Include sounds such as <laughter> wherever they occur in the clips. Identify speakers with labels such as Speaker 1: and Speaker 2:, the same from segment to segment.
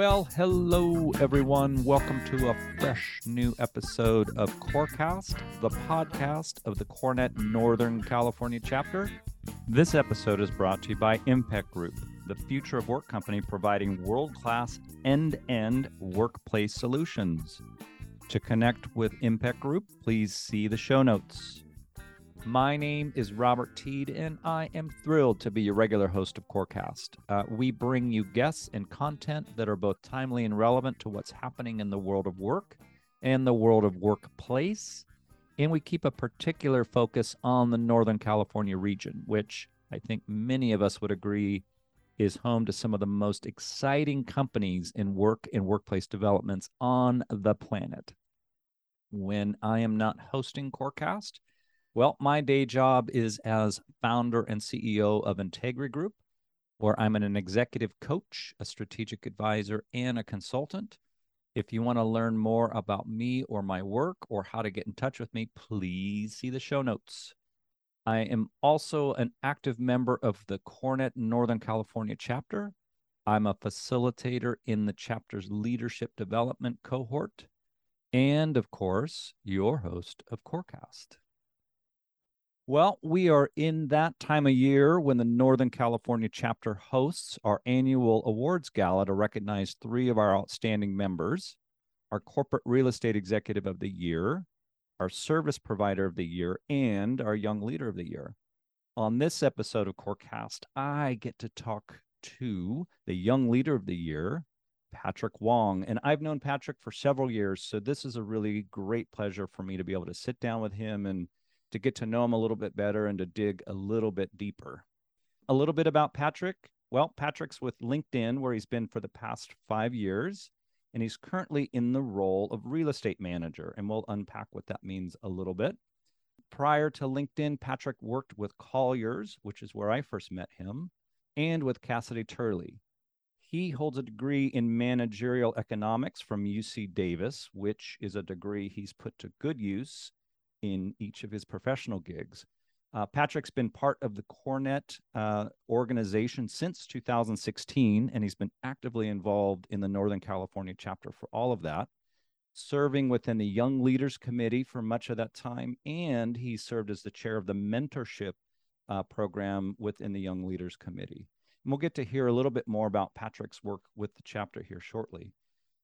Speaker 1: Well, hello everyone. Welcome to a fresh new episode of Corecast, the podcast of the CoreNet Northern California chapter. This episode is brought to you by Impact Group, the future of work company providing world-class end-to-end workplace solutions. To connect with Impact Group, please see the show notes. My name is Robert Teed, and I am thrilled to be your regular host of Corecast. Uh, we bring you guests and content that are both timely and relevant to what's happening in the world of work and the world of workplace. And we keep a particular focus on the Northern California region, which I think many of us would agree is home to some of the most exciting companies in work and workplace developments on the planet. When I am not hosting Corecast, well, my day job is as founder and CEO of Integri Group, where I'm an executive coach, a strategic advisor, and a consultant. If you want to learn more about me or my work or how to get in touch with me, please see the show notes. I am also an active member of the CoreNet Northern California chapter. I'm a facilitator in the chapter's leadership development cohort. And of course, your host of Corecast. Well, we are in that time of year when the Northern California chapter hosts our annual awards gala to recognize three of our outstanding members our corporate real estate executive of the year, our service provider of the year, and our young leader of the year. On this episode of Corecast, I get to talk to the young leader of the year, Patrick Wong. And I've known Patrick for several years. So this is a really great pleasure for me to be able to sit down with him and to get to know him a little bit better and to dig a little bit deeper. A little bit about Patrick. Well, Patrick's with LinkedIn, where he's been for the past five years, and he's currently in the role of real estate manager. And we'll unpack what that means a little bit. Prior to LinkedIn, Patrick worked with Colliers, which is where I first met him, and with Cassidy Turley. He holds a degree in managerial economics from UC Davis, which is a degree he's put to good use in each of his professional gigs. Uh, Patrick's been part of the CoreNet uh, organization since 2016, and he's been actively involved in the Northern California chapter for all of that, serving within the Young Leaders Committee for much of that time. And he served as the chair of the mentorship uh, program within the Young Leaders Committee. And we'll get to hear a little bit more about Patrick's work with the chapter here shortly.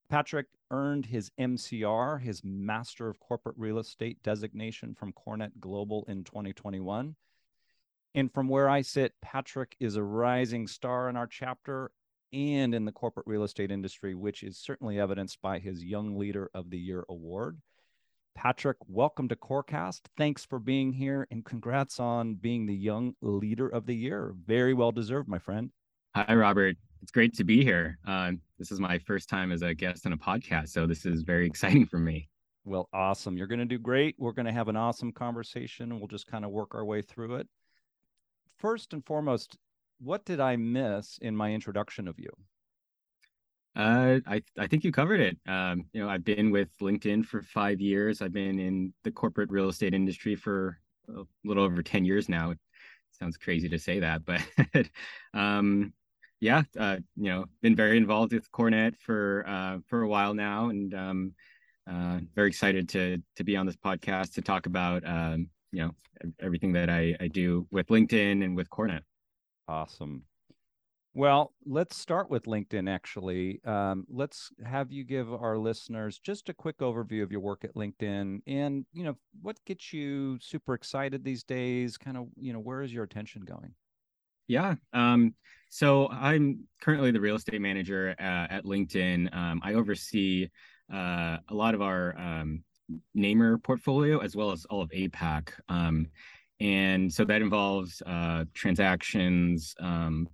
Speaker 1: Patrick earned his MCR, his Master of Corporate Real Estate designation from CoreNet Global in 2021. And from where I sit, Patrick is a rising star in our chapter and in the corporate real estate industry, which is certainly evidenced by his Young Leader of the Year award. Patrick, welcome to Corecast. Thanks for being here and congrats on being the Young Leader of the Year. Very well deserved, my friend.
Speaker 2: Hi, Robert. It's great to be here. Uh, this is my first time as a guest on a podcast, so this is very <laughs> exciting for me.
Speaker 1: Well, awesome. You're going to do great. We're going to have an awesome conversation and we'll just kind of work our way through it. First and foremost, what did I miss in my introduction of you?
Speaker 2: Uh, I I think you covered it. Um, you know, I've been with LinkedIn for five years. I've been in the corporate real estate industry for a little over ten years now. It sounds crazy to say that, but <laughs> um, yeah, uh, you know, been very involved with CoreNet for uh, for a while now, and um, uh, very excited to to be on this podcast to talk about um, you know everything that I, I do with LinkedIn and with CoreNet.
Speaker 1: Awesome. Well, let's start with LinkedIn. Actually, um, let's have you give our listeners just a quick overview of your work at LinkedIn, and you know what gets you super excited these days. Kind of, you know, where is your attention going?
Speaker 2: Yeah. Um, so I'm currently the real estate manager uh, at LinkedIn. Um, I oversee uh, a lot of our um, Namer portfolio as well as all of APAC. Um, and so that involves uh, transactions, um,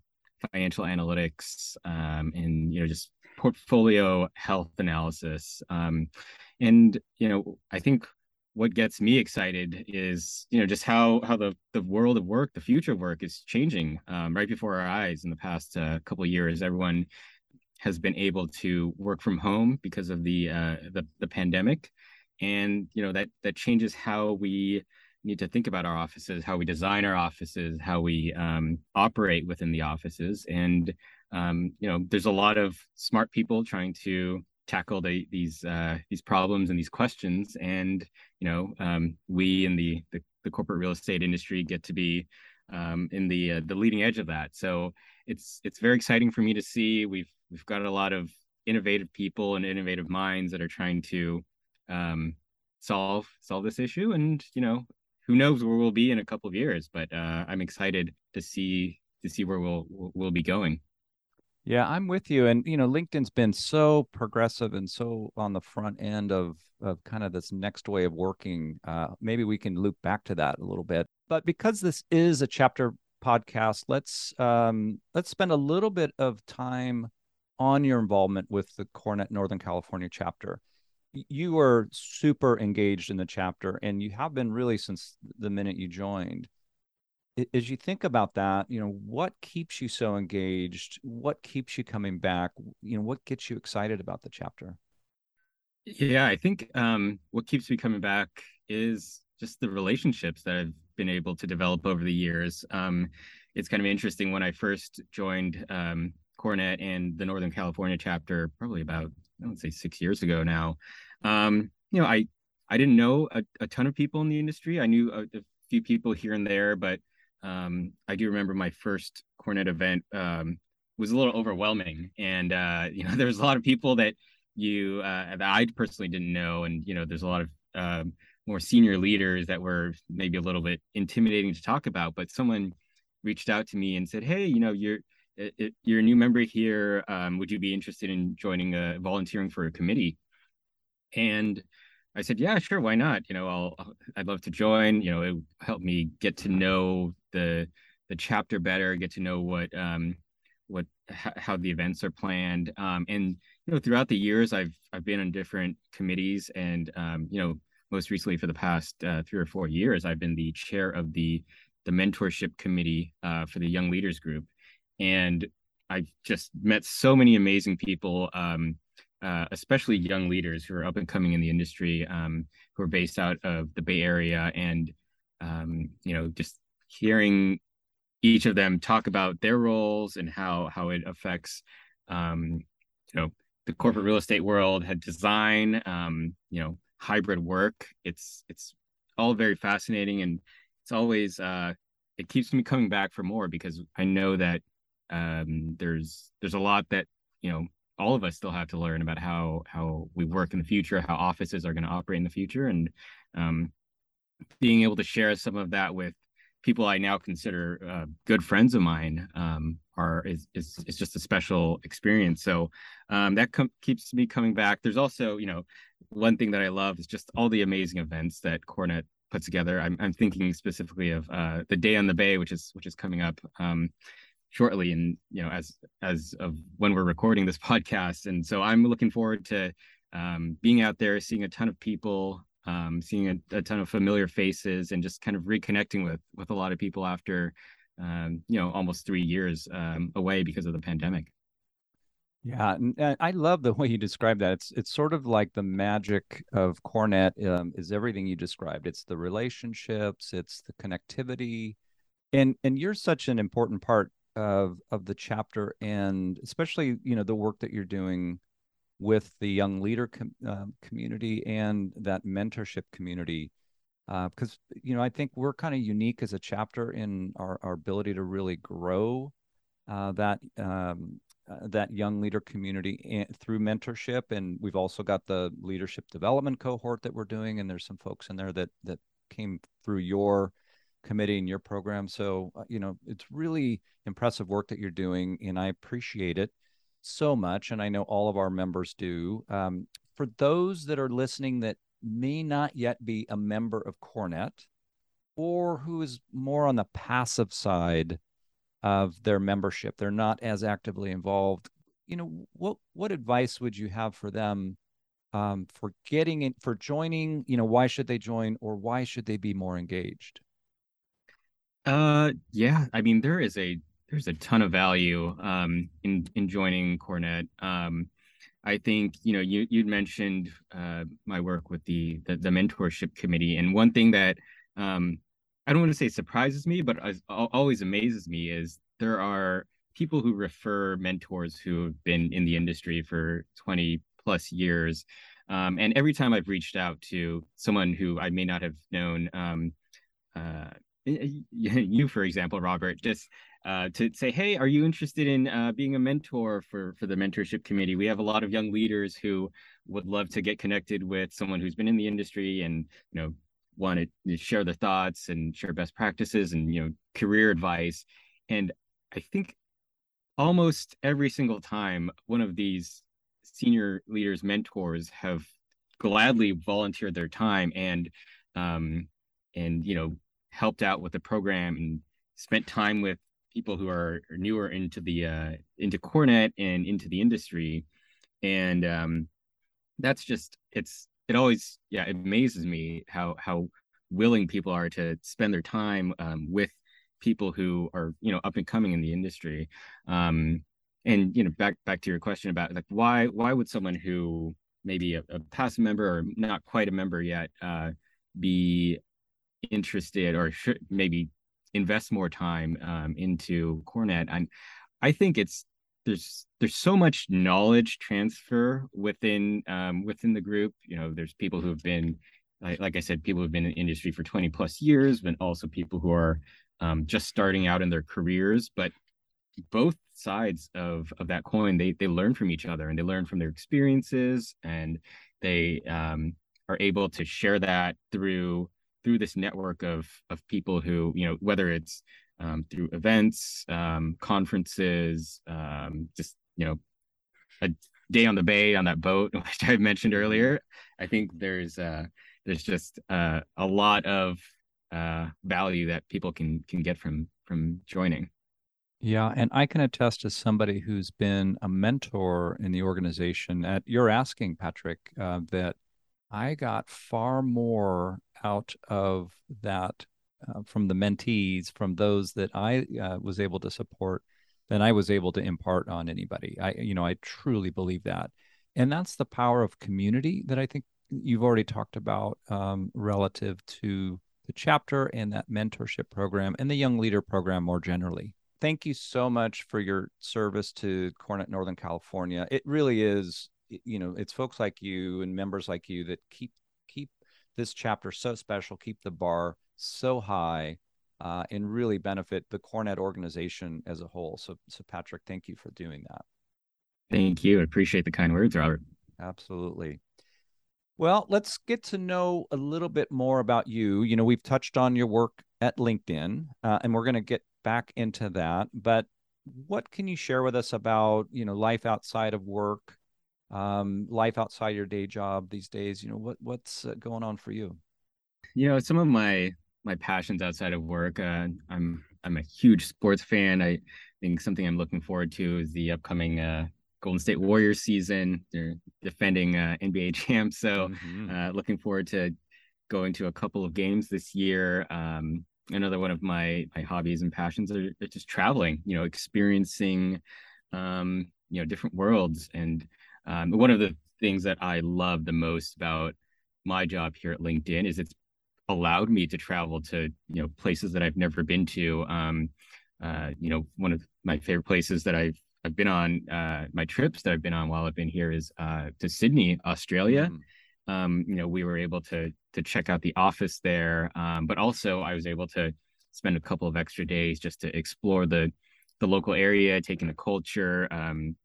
Speaker 2: financial analytics, um, and you know just portfolio health analysis. Um, and you know, I think what gets me excited is you know just how how the the world of work the future of work is changing um, right before our eyes in the past uh, couple years everyone has been able to work from home because of the uh, the, the pandemic. And you know that that changes how we need to think about our offices, how we design our offices, how we um, operate within the offices, and um, you know, there's a lot of smart people trying to tackle the, these uh, these problems and these questions, and you know, um, we in the, the, the corporate real estate industry get to be um, in the uh, the leading edge of that. So it's it's very exciting for me to see. We've we've got a lot of innovative people and innovative minds that are trying to um, solve solve this issue. And you know, who knows where we'll be in a couple of years? But uh, I'm excited to see to see where we'll we'll be going.
Speaker 1: Yeah, I'm with you. And you know, LinkedIn's been so progressive and so on the front end of of kind of this next way of working. Uh, maybe we can loop back to that a little bit. But because this is a chapter podcast, let's um, let's spend a little bit of time on your involvement with the CoreNet Northern California chapter. You are super engaged in the chapter, and you have been really since the minute you joined as you think about that, you know, what keeps you so engaged? What keeps you coming back? You know, what gets you excited about the chapter?
Speaker 2: Yeah, I think um, what keeps me coming back is just the relationships that I've been able to develop over the years. Um, it's kind of interesting when I first joined um, CoreNet and the Northern California chapter, probably about I would say six years ago now. Um, you know, I I didn't know a, a, ton of people in the industry. I knew a, a few people here and there, but um, I do remember my first CoreNet event um, was a little overwhelming, and uh, you know, <laughs> there's a lot of people that you uh, that I personally didn't know, and you know, there's a lot of um, more senior leaders that were maybe a little bit intimidating to talk about. But someone reached out to me and said, "Hey, you know, you're it, you're a new member here. Um, would you be interested in joining a volunteering for a committee?" And I said, "Yeah, sure. Why not? You know, I'll I'd love to join. You know, it helped me get to know the the chapter better, get to know what um what how the events are planned. Um, and you know, throughout the years, I've I've been on different committees, and um, you know, most recently for the past uh, three or four years, I've been the chair of the the mentorship committee uh, for the Young Leaders Group, and I've just met so many amazing people. Um, uh, especially young leaders who are up and coming in the industry, um, who are based out of the Bay Area, and um, you know, just hearing each of them talk about their roles and how how it affects um, you know the corporate real estate world had design um, you know hybrid work it's it's all very fascinating and it's always uh, it keeps me coming back for more because I know that um, there's there's a lot that you know all of us still have to learn about how how we work in the future how offices are going to operate in the future. And um, being able to share some of that with people I now consider uh, good friends of mine um, are is, is is just a special experience. So um, that com- keeps me coming back. There's also, you know, one thing that I love is just all the amazing events that CoreNet puts together. I'm I'm thinking specifically of uh, the Day on the Bay, which is which is coming up um, shortly, and you know, as as of when we're recording this <laughs> podcast. And so I'm looking forward to um, being out there, seeing a ton of people, um, seeing a, a, ton of familiar faces and just kind of reconnecting with with a lot of people after um, you know almost three years um, away because of the pandemic.
Speaker 1: Yeah i love the way you describe that. It's it's sort of like the magic of CoreNet um, is everything you described. It's the relationships it's the connectivity and and you're such an important part of of the chapter and especially you know the work that you're doing with the young leader com- uh, community and that mentorship community because uh, you know i think we're kind of unique as a chapter in our, our ability to really grow uh, that um, uh, that young leader community through mentorship. And we've also got the leadership development cohort that we're doing and there's some folks in there that that came through your committee and your program. So uh, you know it's really impressive work that you're doing and i appreciate it so much, and I know all of our members do. Um, for those that are listening that may not yet be a member of CoreNet, or who is more on the passive side of their membership, they're not as actively involved. You know, what what advice would you have for them um, for getting in, for joining? You know, why should they join, or why should they be more engaged?
Speaker 2: Uh, yeah, I mean, there is a there's a ton of value um, in in joining CoreNet. Um, I think you know you you'd mentioned uh, my work with the, the, the mentorship committee, and one thing that um, I don't want to say surprises me, but always amazes me is there are people who refer mentors who have been in the industry for 20 plus years. Um, and every time I've reached out to someone who I may not have known, um, uh, <laughs> you, for example, Robert, just uh, to say, hey, are you interested in uh, being a mentor for for the mentorship committee? We have a lot of young leaders who would love to get connected with someone who's been in the industry and you know want to share their thoughts and share best practices and you know career advice. And I think almost every single time one of these senior leaders mentors have gladly volunteered their time and um and you know helped out with the program and spent time with people who are newer into the uh into CoreNet and into the industry. And um that's just it's it always yeah it amazes me how how willing people are to spend their time um, with people who are you know up and coming in the industry. Um and you know back back to your question about like why why would someone who maybe a, a past member or not quite a member yet uh be interested or should maybe invest more time um, into CoreNet and i think it's there's there's so much knowledge transfer within um, within the group. You know there's people who have been like, like i said people who've been in the industry for 20 plus years but also people who are um, just starting out in their careers. But both sides of of that coin they they learn from each other and they learn from their experiences and they um, are able to share that through through this network of of people who you know whether it's um, through events um, conferences um, just you know a day on the bay on that boat <laughs> which i mentioned earlier i think there's uh there's just uh, a lot of uh, value that people can can get from from joining.
Speaker 1: Yeah, and I can attest as somebody who's been a mentor in the organization. At you're asking Patrick uh, that I got far more out of that uh, from the mentees, from those that I uh, was able to support, than I was able to impart on anybody. I, you know, I truly believe that, and that's the power of community that I think you've already talked about um, relative to the chapter and that mentorship program and the young leader program more generally. Thank you so much for your service to CoreNet Northern California. It really is, you know, it's folks like you and members like you that keep keep this chapter so special, keep the bar so high, uh, and really benefit the CoreNet organization as a whole. So, so Patrick, thank you for doing that.
Speaker 2: Thank you. I appreciate the kind words, Robert.
Speaker 1: Absolutely. Well, let's get to know a little bit more about you. You know, we've touched on your work at LinkedIn, uh, and we're going to get back into that. But what can you share with us about you know life outside of work, um, life outside your day job these days? You know, what what's uh, going on for you?
Speaker 2: You know, some of my my passions outside of work. Uh, I'm I'm a huge sports fan. I think something I'm looking forward to is the upcoming uh, Golden State Warriors season. They're defending uh, NBA <laughs> champs, so mm-hmm. uh, looking forward to going to a couple of games this year. Um, another one of my my hobbies and passions are, are just traveling. You know, experiencing um, you know different worlds. And um, one of the things that I love the most about my job here at LinkedIn is it's allowed me to travel to you know places that I've never been to. Um, uh, you know, one of my favorite places that I've I've been on uh, my trips that I've been on while I've been here is uh, to Sydney, Australia. Mm. Um, you know, we were able to to check out the office there, um, but also I was able to spend a couple of extra days just to explore the the local area, taking the culture. Um,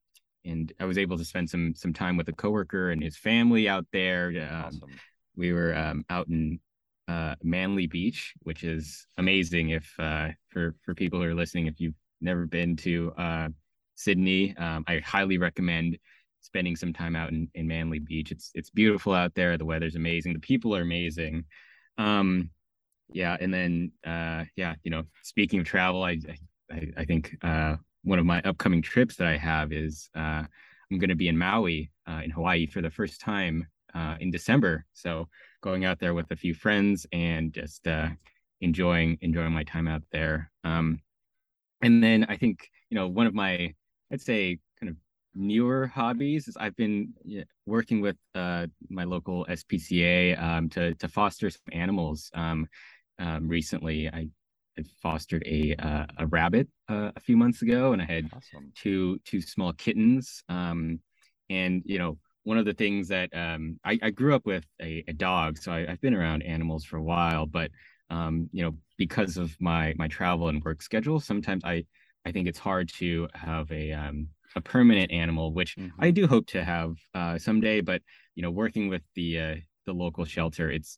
Speaker 2: and I was able to spend some some time with a coworker and his family out there. Um, awesome. We were um, out in uh, Manly Beach, which is amazing. If uh, for for people who are listening, if you've never been to uh, Sydney. Um, I highly recommend spending some time out in, in Manly Beach. It's it's beautiful out there. The weather's amazing. The people are amazing. Um, yeah, and then uh, yeah, you know, speaking of travel, I I, I think uh, one of my upcoming trips that I have is uh, I'm going to be in Maui uh, in Hawaii for the first time uh, in December. So going out there with a few friends and just uh, enjoying enjoying my time out there. Um, and then I think you know one of my I'd say kind of newer hobbies is I've been working with uh, my local SPCA um, to to foster some animals. Um, um, recently. I, I fostered a uh, a rabbit uh, a few months ago, and I had awesome. two two small kittens. Um, and you know, one of the things that um, I, I, grew up with a, a dog, so I, have been around animals for a while. But um, you know, because of my my travel and work schedule, sometimes I I think it's hard to have a um, a permanent animal, which mm-hmm. I do hope to have uh, someday. But you know, working with the uh, the local shelter, it's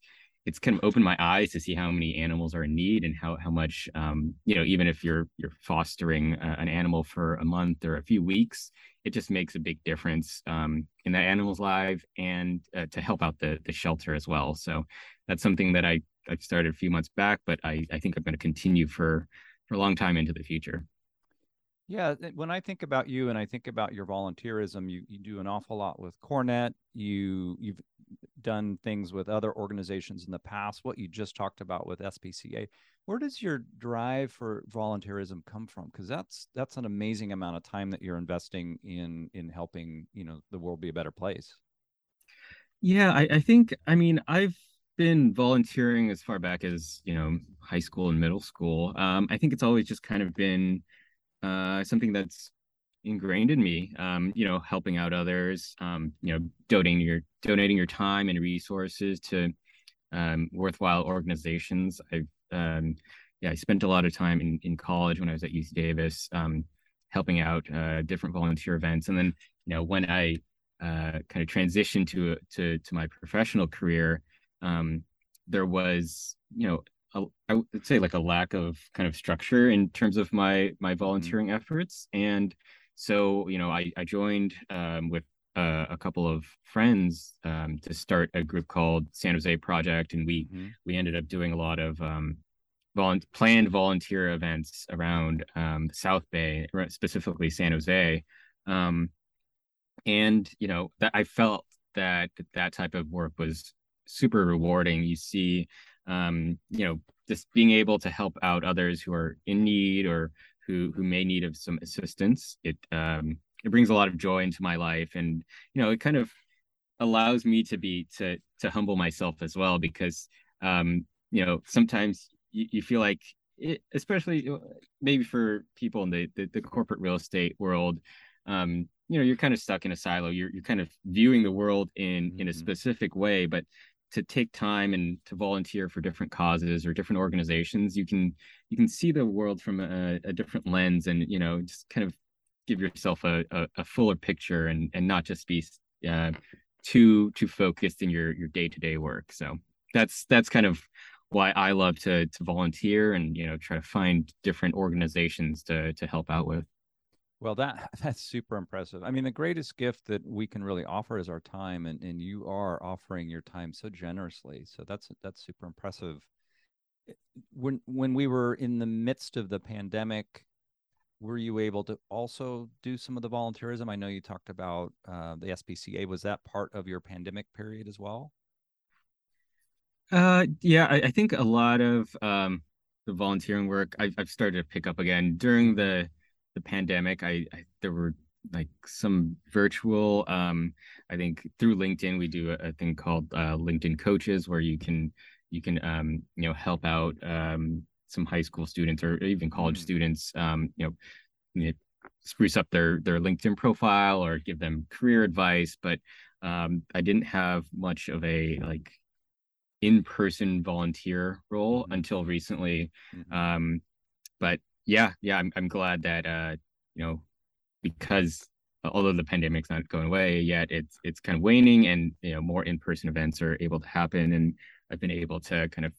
Speaker 2: it's kind of opened my eyes to see how many animals are in need and how how much um, you know even if you're you're fostering uh, an animal for a month or a few weeks it just makes a big difference um, in that animal's life and uh, to help out the the shelter as well. So that's something that I I started a few months back, but I I think I'm going to continue for for a long time into the future.
Speaker 1: Yeah, when I think about you and I think about your volunteerism, you, you do an awful lot with CoreNet. You you've done things with other organizations in the past. What you just talked about with SPCA, where does your drive for volunteerism come from? Because that's that's an amazing amount of time that you're investing in in helping you know the world be a better place.
Speaker 2: Yeah, I, I think I mean I've been volunteering as far back as you know high school and middle school. Um, I think it's always just kind of been uh, something that's ingrained in me. Um, you know, helping out others. Um, you know, donating your donating your time and resources to um, worthwhile organizations. I've um, yeah, I spent a lot of time in in college when I was at UC Davis, um, helping out uh, different volunteer events, and then you know when I uh, kind of transitioned to to to my professional career, um, there was you know a, I would say like a lack of kind of structure in terms of my my mm-hmm. volunteering mm-hmm. efforts, and so you know I I joined um, with uh, a couple of friends um, to start a group called San Jose Project, and we mm-hmm. we ended up doing a lot of um, volu- planned volunteer events around um, South Bay, specifically San Jose, um, and you know that I felt that that type of work was super rewarding. You see um, you know, just being able to help out others who are in need or who who may need of some assistance. It um, it brings a lot of joy into my life, and you know, it kind of allows me to be to to humble myself as well because um, you know sometimes you, you feel like it, especially maybe for people in the, the, the corporate real estate world um, you know you're kind of stuck in a silo you're, you're kind of viewing the world in in a mm-hmm. specific way but to take time and to volunteer for different causes or different organizations you can you can see the world from a, a different lens and you know just kind of give yourself a, a, a fuller picture and and not just be uh, too too focused in your your day-to-day work. So that's that's kind of why i love to to volunteer and you know try to find different organizations to to help out with
Speaker 1: well, that <laughs> that's super impressive. I mean, the greatest gift that we can really offer is our time, and and you are offering your time so generously. So that's that's super impressive. Eh, when when we were in the midst of the pandemic, were you able to also do some of the volunteerism? I know you talked about uh, the SPCA. Was that part of your pandemic period as well?
Speaker 2: Uh, yeah, I, I think a lot of um, the volunteering work I've, I've started to pick up again during the the pandemic, I, I there were like some virtual um i think through linkedin we do a, a thing called uh, linkedin coaches where you can you can um you know help out um some high school students or even college mm-hmm. students um you know, you know spruce up their their linkedin profile or give them career advice but um i didn't have much of a like in-person volunteer role mm-hmm. until recently mm-hmm. um but yeah, yeah, I'm I'm glad that uh, you know, because although the pandemic's not going away yet, it's it's kind of waning, and you know, more in-person events are able to happen, and I've been able to kind of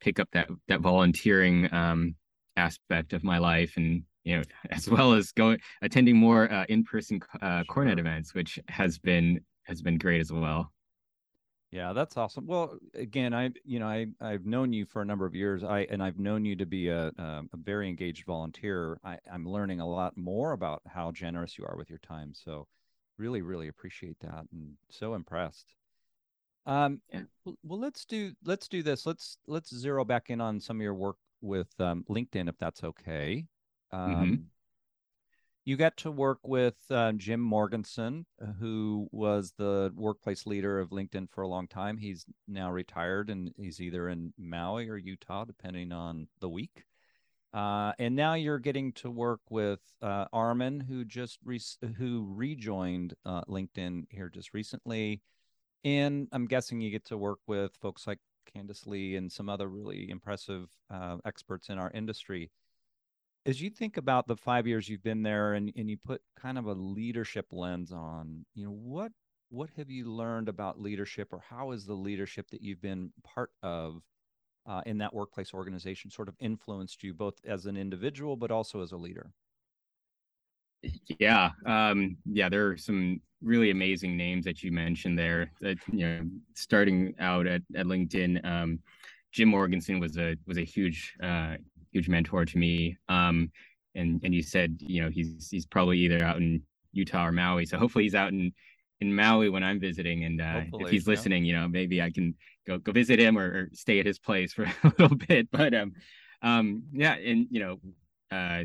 Speaker 2: pick up that that volunteering um, aspect of my life, and you know, <laughs> as well as going attending more uh, in-person uh, CoreNet events, which has been has been great as well.
Speaker 1: Yeah, that's awesome. Well, again, I you know I I've known you for a number of years. I and I've known you to be a a, a very engaged volunteer. I, I'm learning a lot more about how generous you are with your time. So, really, really appreciate that, and so impressed. Um, yeah. well, well, let's do let's do this. Let's let's zero back in on some of your work with um, LinkedIn, if that's okay. Um, mm-hmm. You got to work with uh, Jim Morganson, uh, who was the workplace leader of LinkedIn for a long time. He's now retired and he's either in Maui or Utah, depending on the week. Uh, and now you're getting to work with uh, Armin, who just re- who rejoined uh, LinkedIn here just recently. And I'm guessing you get to work with folks like Candice Lee and some other really impressive uh, experts in our industry as you think about the five years you've been there and, and you put kind of a leadership lens on you know what what have you learned about leadership or how is the leadership that you've been part of uh, in that workplace organization sort of influenced you both as an individual but also as a leader?
Speaker 2: Yeah um, yeah there are some really amazing names that you mentioned there that you know starting out at, at linkedin um, jim morganson was a was a huge uh, huge mentor to me. Um, and and you said you know he's he's probably either out in Utah or Maui. So hopefully he's out in in Maui when I'm visiting. And uh, if he's listening, you know maybe I can go go visit him or, or stay at his place for <laughs> a little bit. But um, um, yeah, and you know. Uh,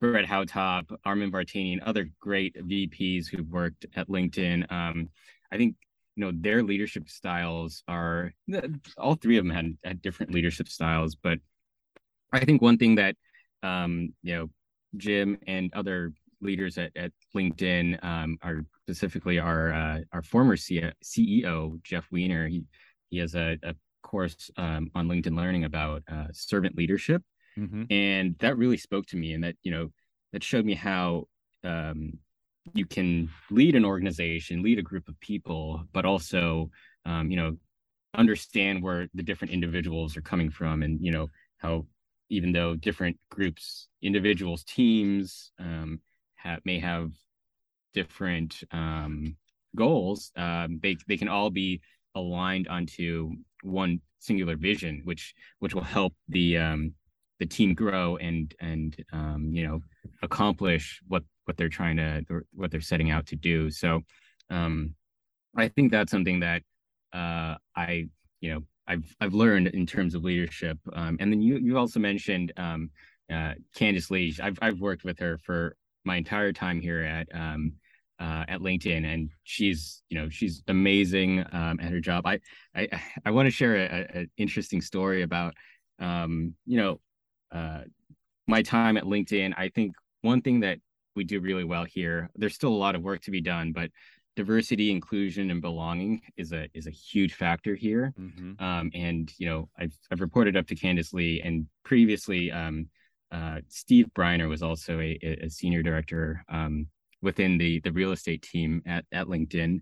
Speaker 2: Brett Hautop, Armin Vartanian, other great VPs who've worked at LinkedIn. Um, I think you know their leadership styles are all three of them had, had different leadership styles, but I think one thing that um, you know Jim and other leaders at, at LinkedIn um, are specifically our uh, our former CEO Jeff Weiner. He he has a, a course um, on LinkedIn Learning about uh, servant leadership, mm-hmm. and that really spoke to me. And that you know that showed me how um, you can lead an organization, lead a group of people, but also um, you know understand where the different individuals are coming from, and you know how even though different groups, individuals, teams um, have, may have different um, goals, um, they they can all be aligned onto one singular vision, which which will help the um, the team grow and and um, you know accomplish what what they're trying to what they're setting out to do. So um, I think that's something that uh, I you know I've I've learned in terms of leadership. Um, and then you you also mentioned um, uh, Candice Lee. I've I've worked with her for my entire time here at um, uh, at LinkedIn, and she's you know she's amazing um, at her job. I I <sighs> I want to share an interesting story about um, you know uh, my time at LinkedIn. I think one thing that we do really well here. There's still a lot of work to be done, but diversity, inclusion, and belonging is a is a huge factor here. Mm-hmm. Um, and you know, I've I've reported up to Candice Lee, and previously, um, uh, Steve Briner was also a, a senior director um, within the the real estate team at at LinkedIn.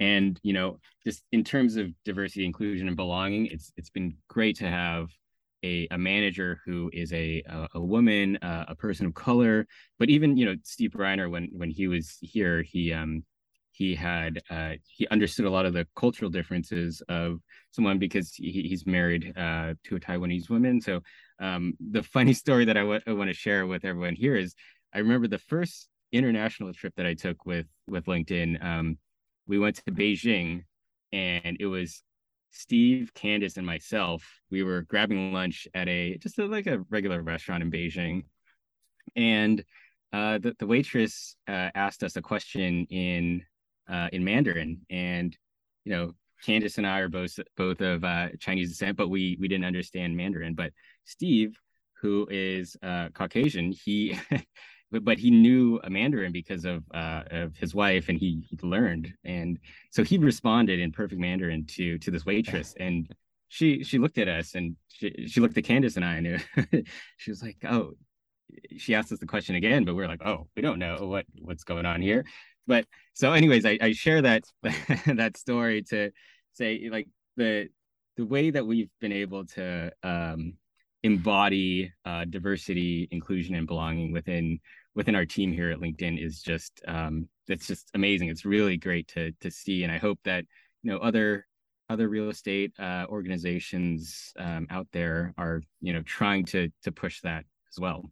Speaker 2: And you know, just in terms of diversity, inclusion, and belonging, it's it's been great to have a, a manager who is a a, a woman, uh, a person of color. But even you know, Steve Briner, when when he was here, he um he had uh, he understood a lot of the cultural differences of someone because he, he's married uh, to a Taiwanese woman. So um, the <laughs> funny story that I, w- I want to share with everyone here is I remember the first international trip that I took with with LinkedIn. Um, we went to Beijing, and it was Steve, Candice, and myself. We were grabbing lunch at a just a, like a regular restaurant in Beijing, and uh, the, the waitress uh, asked us a question in uh, in Mandarin, and you know, Candice and I are both both of uh, Chinese descent, but we we didn't understand Mandarin. But Steve, who is uh, Caucasian, he <laughs> but, he knew a Mandarin because of uh, of his wife, and he learned, and so he responded in perfect Mandarin to to this waitress, and she she looked at us, and she she looked at Candice and I, and <laughs> she was like, oh. She asked us the question again, but we are like, "Oh, we don't know what what's going on here." But so anyways I, I share that <laughs> that story to say like the the way that we've been able to um, embody uh, diversity inclusion and belonging within within our team here at linkedin is just um, it's just amazing. It's really great to to see and i hope that you know other other real estate uh, organizations um, out there are you know trying to to push that as well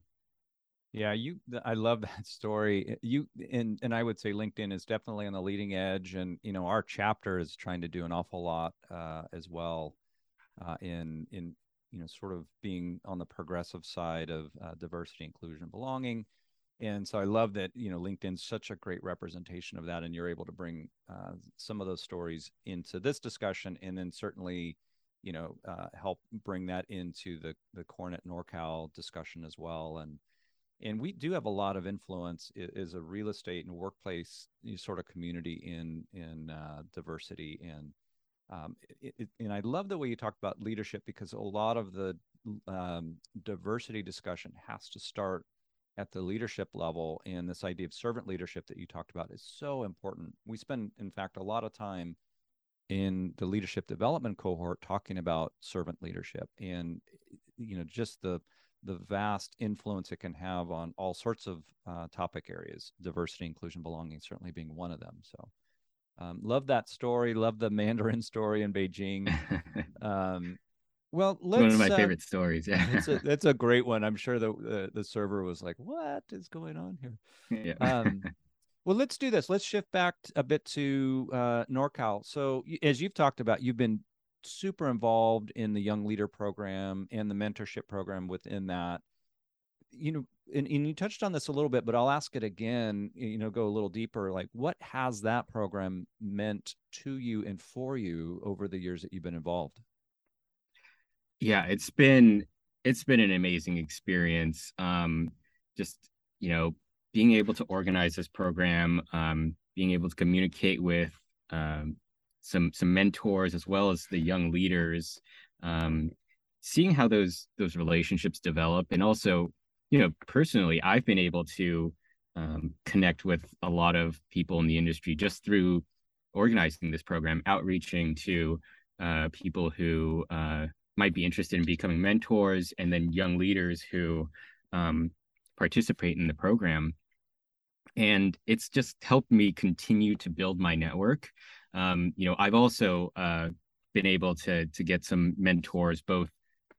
Speaker 1: yeah, you. I love that story. Eh, you and and I would say LinkedIn is definitely on the leading edge, and you know our chapter is trying to do an awful lot uh, as well uh, in in you know sort of being on the progressive side of uh, diversity, inclusion, belonging. and so I love that you know LinkedIn's such a great representation of that, and you're able to bring uh, some of those stories into this discussion, and then certainly, you know, uh, help bring that into the the CoreNet NorCal discussion as well. And and we do have a lot of influence as a real estate and workplace sort of community in in uh, diversity and um, it, it, and I love the way you talk about leadership because a lot of the um, diversity discussion has to start at the leadership level and this idea of servant leadership that you talked about is so important. We spend in fact a lot of time in the leadership development cohort talking about servant leadership and you know just the the vast influence it can have on all sorts of uh, topic areas diversity inclusion belonging certainly being one of them so um, love that story love the <laughs> mandarin story in beijing <laughs> um, well, let's,
Speaker 2: one of my uh, favorite stories. Yeah, <laughs>
Speaker 1: it's a, it's a great one. I'm sure the uh, the server was like, "What is going on here?" Yeah. um, well, let's do this. Let's shift back a bit to uh, NorCal. So, as you've talked about, you've been super involved in the Young Leader Program and the mentorship program within that. You know, and, and you touched on this a little bit, but I'll ask it again. You know, go a little deeper. Like, what has that program meant to you and for you over the years that you've been involved?
Speaker 2: yeah it's been it's been an amazing experience um just you know being able to organize this program um being able to communicate with um some some mentors as well as the young leaders um seeing how those those relationships develop. And also you know personally i've been able to um, connect with a lot of people in the industry just through organizing this program outreaching to uh, people who uh, might be interested in becoming mentors and then young leaders who um, participate in the program. And it's just helped me continue to build my network um, you know i've also uh, been able to to get some mentors both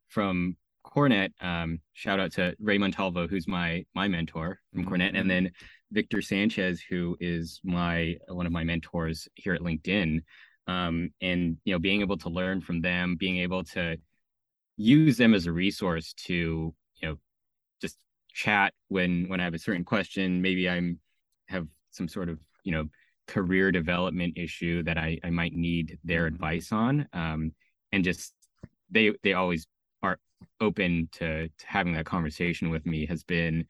Speaker 2: from CoreNet um, shout out to ray montalvo who's my my mentor from mm-hmm. CoreNet and then victor sanchez who is my one of my mentors here at linkedin um, and you know being able to learn from them being able to use them as a resource to you know just chat when when i have a certain question maybe i'm have some sort of you know career development issue that i i might need their mm-hmm. advice on um and just they they always are open to, to having that conversation with me has been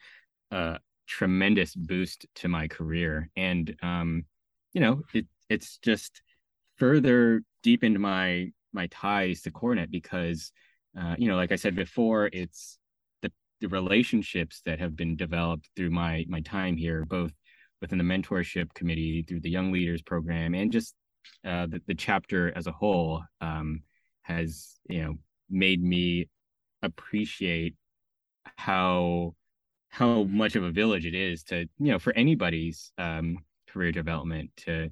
Speaker 2: a tremendous boost to my career and um you know it it's just further deepened my my ties to CoreNet because uh, you know, like I said before, it's the the relationships that have been developed through my my time here, both within the mentorship committee, through the Young Leaders program, and just uh, the, the chapter as a whole um, has you know made me appreciate how how much of a village it is to you know for anybody's um, career development to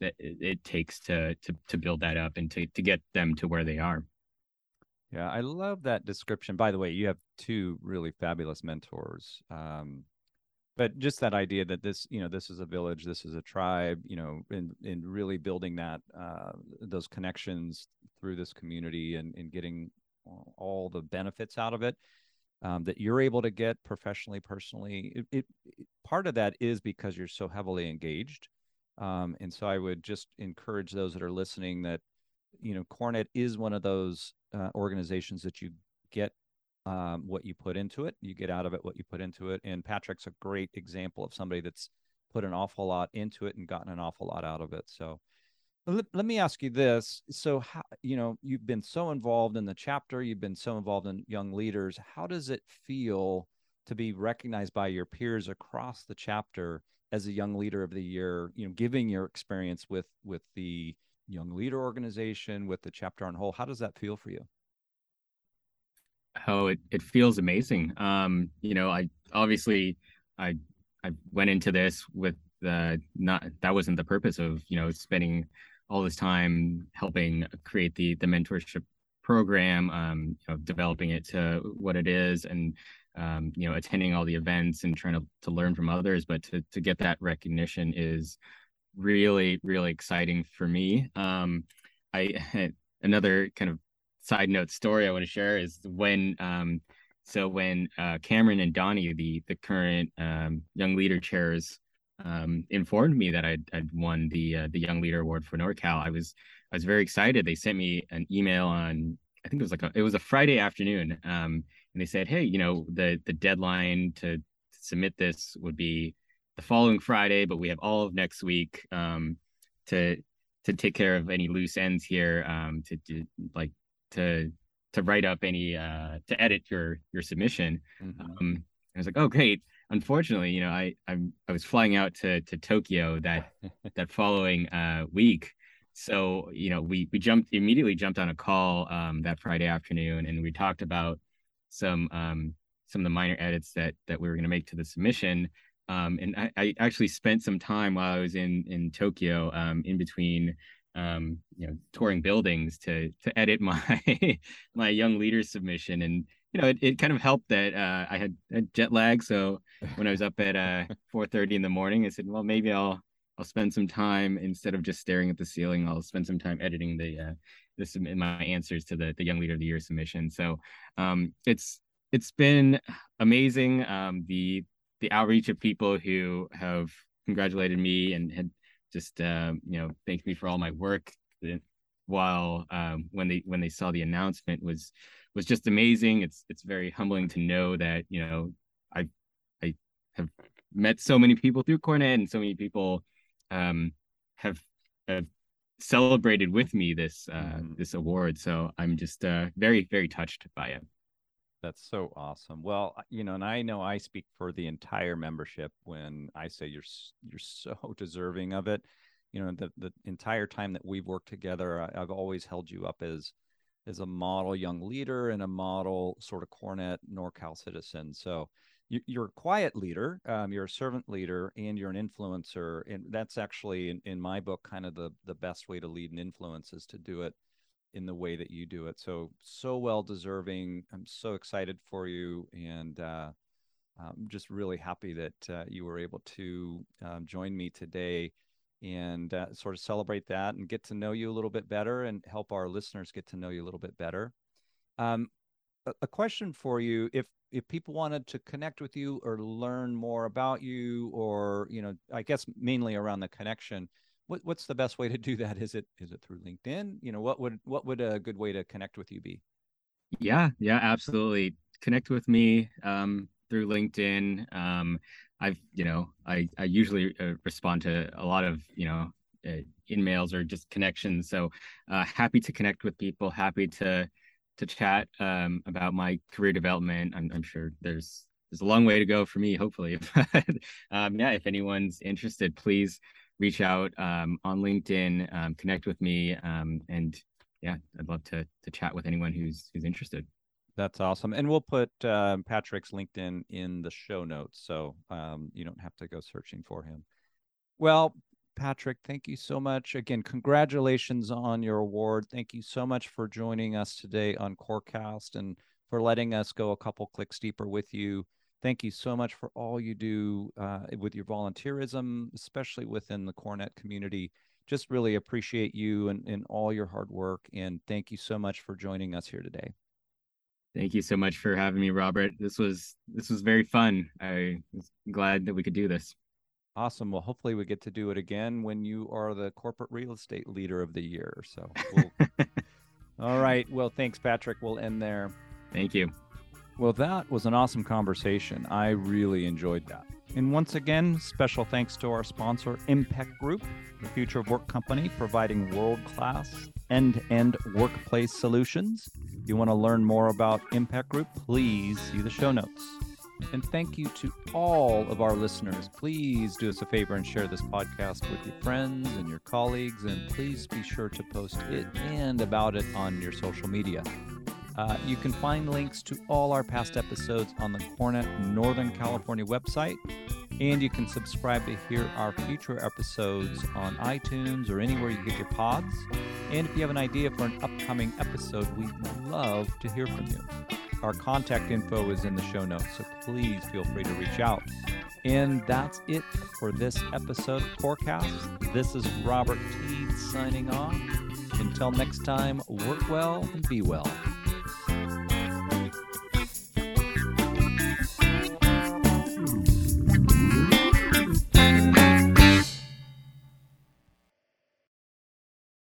Speaker 2: that it takes to to to build that up and to to get them to where they are.
Speaker 1: Yeah, I love that description. By the way, you have two really fabulous mentors. Um, but just that idea that this, you know, this is a village, this is a tribe, you know, and in really building that uh, those connections through this community and, and getting all the benefits out of it um, that you're able to get professionally, personally. It, it, part of that is because you're so heavily engaged. Um, and so I would just encourage those that are listening that you know, CoreNet is one of those uh, organizations that you get um, what you put into it. You get out of it what you put into it. And Patrick's a great example of somebody that's put an awful lot into it and gotten an awful lot out of it. So let, let me ask you this. So, how, you know, you've been so involved in the chapter, you've been so involved in young leaders. How does it feel to be recognized by your peers across the chapter as a young leader of the year, you know, giving your experience with, with the, young leader organization with the chapter on whole how does that feel for you
Speaker 2: oh it, it feels amazing. Um you know i obviously i i went into this with the not that wasn't the purpose of you know spending all this time helping create the the mentorship program um you know developing it to what it is and um, you know attending all the events and trying to, to learn from others. But to, to get that recognition is really really exciting for me. Um i <laughs> another kind of side note story i want to share is when um so when uh, Cameron and Donnie, the the current um, young leader chairs, um, informed me that I'd, I'd won the uh, the young leader award for NorCal, I was I was very excited. They sent me an email on I think it was like a, it was a Friday afternoon, um, and they said, hey, you know the the deadline to, submit this would be the following Friday, but we have all of next week um, to to take care of any loose ends here, um, to, to like to to write up any uh, to edit your your submission. Mm-hmm. Um, I was like, oh great. Unfortunately, you know, I I, I was flying out to to Tokyo that <laughs> that following uh, week. So you know, we we jumped immediately jumped on a call um, that Friday afternoon, and we talked about some um, some of the minor edits that that we were going to make to the submission. Um, and I, I, actually spent some time while I was in in Tokyo, um, in between, um, you know, touring buildings to to edit <laughs> my my young leader submission, and you know, it, it kind of helped that uh, I had, jet lag. So when I was up at uh, <laughs> 4:30 in the morning, I said, well, maybe I'll I'll spend some time instead of just staring at the ceiling. I'll spend some time editing the uh, this my answers to the the young leader of the year submission. So um, it's it's been amazing. Um, the the outreach of people who have congratulated me and had just uh, you know thanked me for all my work while um, when they when they saw the announcement was was just amazing. It's it's very humbling to know that you know i i have met so many people through CoreNet and so many people um, have have celebrated with me this uh, mm. this award. So i'm just uh, very very touched by it
Speaker 1: that's so awesome. Well, you know, and I know I speak for the entire membership when I say you're you're so <laughs> deserving of it. You know, the the entire time that we've worked together, I, have always held you up as as a model young leader and a model sort of CoreNet NorCal citizen. So you, are a quiet leader, um, you're a servant leader, and you're an influencer. And that's actually in, in my book kind of the the best way to lead and influence is to do it in the way that you do it. So so well deserving. I'm so excited for you, and uh, I'm just really happy that uh, you were able to um, join me today and uh, sort of celebrate that and get to know you a little bit better and help our listeners get to know you a little bit better. Um, a, a question for you: if if people wanted to connect with you or learn more about you, or you know, I guess mainly around the connection what, what's the best way to do that? Is it is it through LinkedIn? You know, what would what would a good way to connect with you be?
Speaker 2: Yeah, yeah, absolutely. Connect with me um, through LinkedIn. Um, I've you know I I usually uh, respond to a lot of you know uh, emails or just connections. So uh, happy to connect with people. Happy to to chat um, about my career development. I'm, I'm sure there's there's a long way to go for me, hopefully. <laughs> but um, yeah, if anyone's interested, please reach out um, on LinkedIn, um, connect with me, um, and yeah, I'd love to to chat with anyone who's who's interested.
Speaker 1: That's awesome, and we'll put uh, Patrick's LinkedIn in the show notes, so um, you don't have to go searching for him. Well, Patrick, thank you so much. Again, congratulations on your award. Thank you so much for joining us today on Corecast and for letting us go a couple clicks deeper with you thank you so much for all you do uh, with your volunteerism, especially within the CoreNet community. Just really appreciate you and, and all your hard work. And thank you so much for joining us here today.
Speaker 2: Thank you so much for having me, Robert. This was this was very fun. I was glad that we could do this.
Speaker 1: Awesome. Well, hopefully we get to do it again when you are the corporate real estate leader of the year. So, we'll... <laughs> all right. Well, thanks, Patrick. We'll end there.
Speaker 2: Thank you.
Speaker 1: Well, that was an awesome conversation. I really enjoyed that. And once again, special thanks to our sponsor, Impact Group, the future of work company providing world class end to end workplace solutions. If you want to learn more about Impact Group, please see the show notes. And thank you to all of our listeners. Please do us a favor and share this podcast with your friends and your colleagues. And please be sure to post it and about it on your social media. Uh, you can find links to all our past episodes on the CoreNet Northern California website, and you can subscribe to hear our future episodes on iTunes or anywhere you get your pods. And if you have an idea for an upcoming episode, we'd love to hear from you. Our contact info is in the show notes, so please feel free to reach out. And that's it for this episode of Corecast. This is Robert Teed signing off. Until next time, work well and be well.